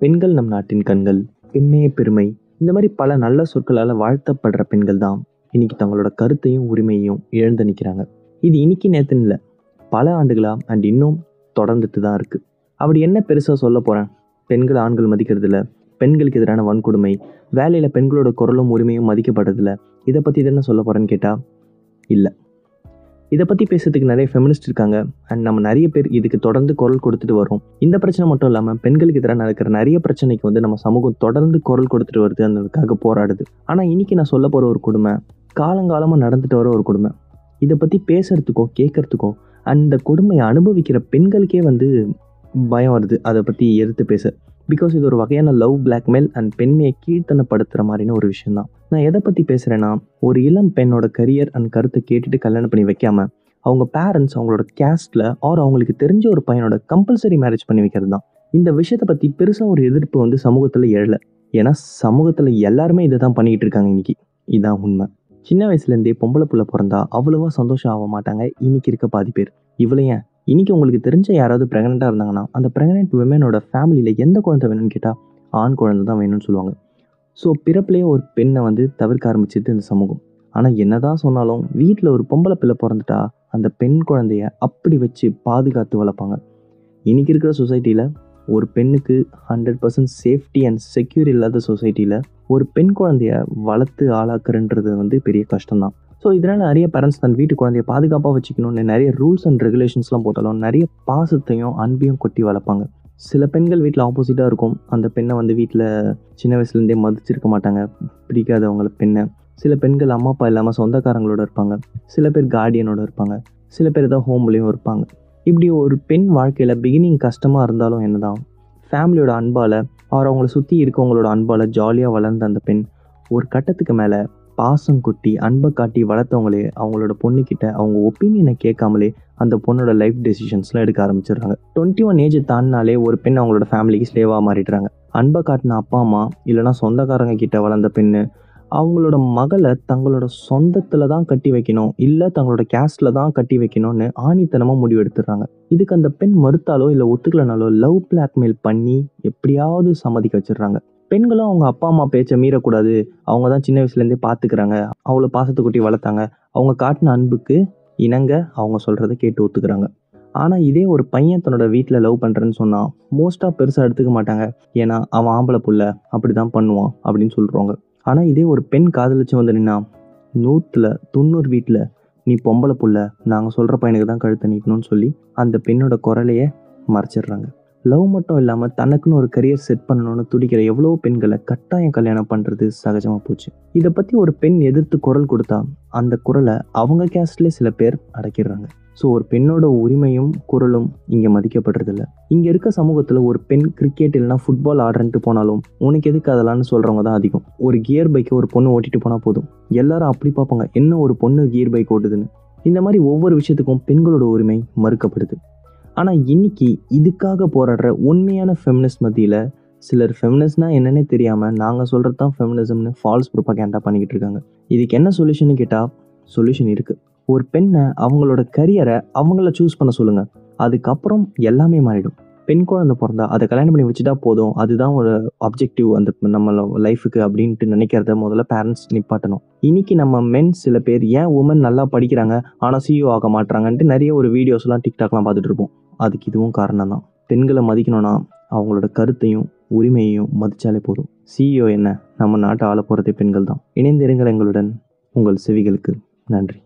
பெண்கள் நம் நாட்டின் கண்கள் பெண்மைய பெருமை. இந்த மாதிரி பல நல்ல சொற்களால் வாழ்த்தப்படுற பெண்கள் தான் இன்னைக்கு தங்களோட கருத்தையும் உரிமையையும் இழந்து நிற்கிறாங்க இது இன்னைக்கு நேரத்துன்னு இல்லை பல ஆண்டுகளா அண்ட் இன்னும் தொடர்ந்துட்டு தான் இருக்குது அப்படி என்ன பெருசாக சொல்ல போகிறேன் பெண்கள் ஆண்கள் மதிக்கிறதில்ல பெண்களுக்கு எதிரான வன்கொடுமை வேலையில் பெண்களோட குரலும் உரிமையும் மதிக்கப்படுறதில்ல இதை பற்றி என்ன சொல்ல போகிறேன்னு கேட்டால் இல்லை. இதை பற்றி பேசுறதுக்கு நிறைய ஃபெமினிஸ்ட் இருக்காங்க. அண்ட் நம்ம நிறைய பேர் இதுக்கு தொடர்ந்து குரல் கொடுத்துட்டு வரோம் இந்த பிரச்சனை மட்டும் இல்லாமல் பெண்களுக்கு எதிராக நடக்கிற நிறைய பிரச்சனைக்கு வந்து நம்ம சமூகம் தொடர்ந்து குரல் கொடுத்துட்டு வருது. அதுக்காக போராடுது. ஆனால் இன்னைக்கு நான் சொல்ல போகிற ஒரு கொடுமை காலங்காலமாக நடந்துட்டு வர ஒரு கொடுமை. இதை பற்றி பேசுறதுக்கோ கேட்கறதுக்கோ அந்த கொடுமையை அனுபவிக்கிற பெண்களுக்கே வந்து பயம் வருது. அதை பற்றி எடுத்து பேச. பிகாஸ் இது ஒரு வகையான லவ் பிளாக்மெயில் அண்ட் பெண்மையை கீழ்த்தனப்படுத்துகிற மாதிரின ஒரு விஷயம் தான் நான் எதை பற்றி பேசுகிறேன்னா ஒரு இளம் பெண்ணோட கரியர் அண்ட் கருத்தை கேட்டுட்டு கல்யாணம் பண்ணி வைக்காம அவங்க பேரண்ட்ஸ் அவங்களோட கேஸ்டில் ஆர் அவங்களுக்கு தெரிஞ்ச ஒரு பையனோட கம்பல்சரி மேரேஜ் பண்ணி வைக்கிறது தான் இந்த விஷயத்தை பற்றி பெருசாக ஒரு எதிர்ப்பு வந்து சமூகத்தில் எழல. ஏன்னா சமூகத்தில் எல்லாருமே இதை தான் பண்ணிக்கிட்டு இருக்காங்க இன்னைக்கு. இதுதான் உண்மை. சின்ன வயசுலேருந்தே பொம்பளை புள்ள பிறந்தா அவ்வளோவா சந்தோஷம் ஆக மாட்டாங்க. இன்னைக்கு இருக்க பாதி பேர். இவ்வளோ ஏன் இன்னைக்கு உங்களுக்கு தெரிஞ்ச யாராவது ப்ரெக்னெண்ட்டாக இருந்தாங்கன்னா அந்த ப்ரெக்னென்ட் விமனோட ஃபேமிலியில் எந்த குழந்தை வேணும்னு கேட்டால் ஆண் குழந்தை தான் வேணும்னு சொல்லுவாங்க. ஸோ பிறப்புலேயே ஒரு பெண்ணை வந்து தவிர்க்க ஆரம்பிச்சது இந்த சமூகம். ஆனால் என்னதான் சொன்னாலும் வீட்டில் ஒரு பொம்பளை பிள்ளை பிறந்துட்டா அந்த பெண் குழந்தைய அப்படி வச்சு பாதுகாத்து வளர்ப்பாங்க. இன்னைக்கு இருக்கிற சொசைட்டியில் ஒரு பெண்ணுக்கு hundred percent safety and secure இல்லாத சொசைட்டியில் ஒரு பெண் குழந்தைய வளர்த்து ஆளாக்குறன்றது வந்து பெரிய கஷ்டம்தான். ஸோ இதனால் நிறைய பேரண்ட்ஸ் தன் வீட்டு குழந்தைய பாதுகாப்பாக வச்சுக்கணும்னு நிறைய ரூல்ஸ் அண்ட் ரெகுலேஷன்ஸ்லாம் போட்டாலும் நிறைய பாசத்தையும் அன்பையும் கொட்டி வளர்ப்பாங்க. சில பெண்கள் வீட்டில் ஆப்போசிட்டாக இருக்கும். அந்த பெண்ணை வந்து வீட்டில் சின்ன வயசுலேருந்தே மதிச்சிருக்க மாட்டாங்க. பிடிக்காதவங்களை பெண்ணை. சில பெண்கள் அம்மா அப்பா இல்லாமல் சொந்தக்காரங்களோட இருப்பாங்க. சில பேர் கார்டியனோட இருப்பாங்க. சில பேர் தான் ஹோம்லேயும் இருப்பாங்க. இப்படி ஒரு பெண் வாழ்க்கையில் பிகினிங் கஷ்டமாக இருந்தாலும் என்னதான்? ஃபேமிலியோட அன்பால் அவர் அவங்கள சுற்றி இருக்கவங்களோட அன்பால் ஜாலியாக வளர்ந்த அந்த பெண் ஒரு கட்டத்துக்கு மேலே பாசம் கொட்டி அன்பை காட்டி வளர்த்தவங்களே அவங்களோட பொண்ணுக்கிட்ட அவங்க ஒப்பீனியனை கேட்காமலே அந்த பொண்ணோட லைஃப் டெசிஷன்ஸ்லாம் எடுக்க ஆரம்பிச்சிடுறாங்க. டுவெண்ட்டி ஒன் ஏஜ் தாண்டினாலே ஒரு பெண் அவங்களோட ஃபேமிலிக்கு ஸ்லேவாக மாறிடுறாங்க. அன்பை காட்டின அப்பா அம்மா இல்லைனா சொந்தக்காரங்க கிட்ட வளர்ந்த பெண்ணு அவங்களோட மகளை தங்களோட சொந்தத்தில் தான் கட்டி வைக்கணும் இல்லை தங்களோட கேஸ்டில் தான் கட்டி வைக்கணும்னு ஆணித்தனமாக முடிவெடுத்துடுறாங்க இதுக்கு அந்த பெண் மறுத்தாலோ இல்லை ஒத்துக்கலனாலோ லவ் பிளாக்மெயில் பண்ணி எப்படியாவது சம்மதிக்க வச்சிடுறாங்க. பெண்களும் அவங்க அப்பா அம்மா பேச்சை மீறக்கூடாது. அவங்க தான் சின்ன வயசுலேருந்தே பார்த்துக்கிறாங்க அவ்வளோ பாசத்தை வளர்த்தாங்க. அவங்க காட்டின அன்புக்கு இணங்க அவங்க சொல்கிறத கேட்டு ஒத்துக்கிறாங்க. ஆனால் இதே ஒரு பையன் தன்னோட வீட்டில் லவ் பண்ணுறேன்னு சொன்னால் மோஸ்ட்டாக பெருசாக எடுத்துக்க மாட்டாங்க. ஏன்னா அவன் ஆம்பளை புள்ள. அப்படி தான் பண்ணுவான் அப்படின்னு சொல்கிறவங்க ஆனால் இதே ஒரு பெண் காதலிச்சு வந்து நின்னா நூற்றில் தொண்ணூறு வீட்டில் நீ பொம்பளை புள்ள. நாங்கள் சொல்கிற பையனுக்கு தான் கழுத்தை நீட்டணும்னு சொல்லி அந்த பெண்ணோட குரலையே மறைச்சிடுறாங்க. லவ் மட்டும் இல்லாமல் தனக்குன்னு ஒரு கரியர் செட் பண்ணணும்னு துடிக்கிற எவ்வளோ பெண்களை கட்டாயம் கல்யாணம் பண்ணுறது சகஜமாக போச்சு. இதை பற்றி ஒரு பெண் எதிர்த்து குரல் கொடுத்தா அந்த குரலை அவங்க கேஸ்ட்லேயே சில பேர் அடக்கிடுறாங்க. ஸோ ஒரு பெண்ணோட உரிமையும் குரலும் இங்கே மதிக்கப்படுறதில்ல. இங்கே இருக்க சமூகத்தில் ஒரு பெண் கிரிக்கெட் இல்லைனா ஃபுட்பால் ஆடுறன்ட்டு போனாலும் உனக்கு எதுக்கு அதெல்லாம்னு சொல்கிறவங்க தான் அதிகம். ஒரு கியர் பைக்கை ஒரு பொண்ணு ஓட்டிட்டு போனால் போதும். எல்லாரும் அப்படி பார்ப்பாங்க என்ன ஒரு பொண்ணு கியர் பைக் ஓட்டுதுன்னு. இந்த மாதிரி ஒவ்வொரு விஷயத்துக்கும் பெண்களோட உரிமை மறுக்கப்படுது. ஆனால் இன்னைக்கு இதுக்காக போராடுற உண்மையான ஃபெமினிஸ்ட் மத்தியில் சிலர் ஃபெமினிஸ்ட்னா என்னன்னே தெரியாமல் நாங்கள் சொல்கிறது தான் ஃபெமினிசம்னு ஃபால்ஸ் ப்ரொபகேண்டா பண்ணிக்கிட்டு இருக்காங்க. இதுக்கு என்ன சொல்யூஷன் கேட்டால் சொல்யூஷன் இருக்குது ஒரு பெண்ணை அவங்களோட கரியரை அவங்கள சூஸ் பண்ண சொல்லுங்கள் அதுக்கப்புறம் எல்லாமே மாறிடும். பெண் குழந்தை பிறந்தா அதை கல்யாணம் பண்ணி வச்சுட்டா போதும். அதுதான் ஒரு அப்ஜெக்டிவ் அந்த நம்ம லைஃபுக்கு அப்படின்ட்டு நினைக்கிறத முதல்ல பேரண்ட்ஸ் நிப்பாட்டணும். இன்னைக்கு நம்ம மென் சில பேர் ஏன் உமன் நல்லா படிக்கிறாங்க ஆனால் சிஇஓ ஆக மாட்டாங்கன்ட்டு நிறைய ஒரு வீடியோஸ்லாம் டிக்டாக்லாம் பார்த்துட்டு இருப்போம். அதுக்கு இதுவும் காரணம் தான். பெண்களை மதிக்கணும்னா அவங்களோட கருத்தையும் உரிமையையும் மதிச்சாலே போதும். சிஇஓ என்ன? நம்ம நாட்டை ஆள போகிறதே பெண்கள் தான். இணைந்திருங்கள் எங்களுடன் உங்கள் செவிகளுக்கு நன்றி.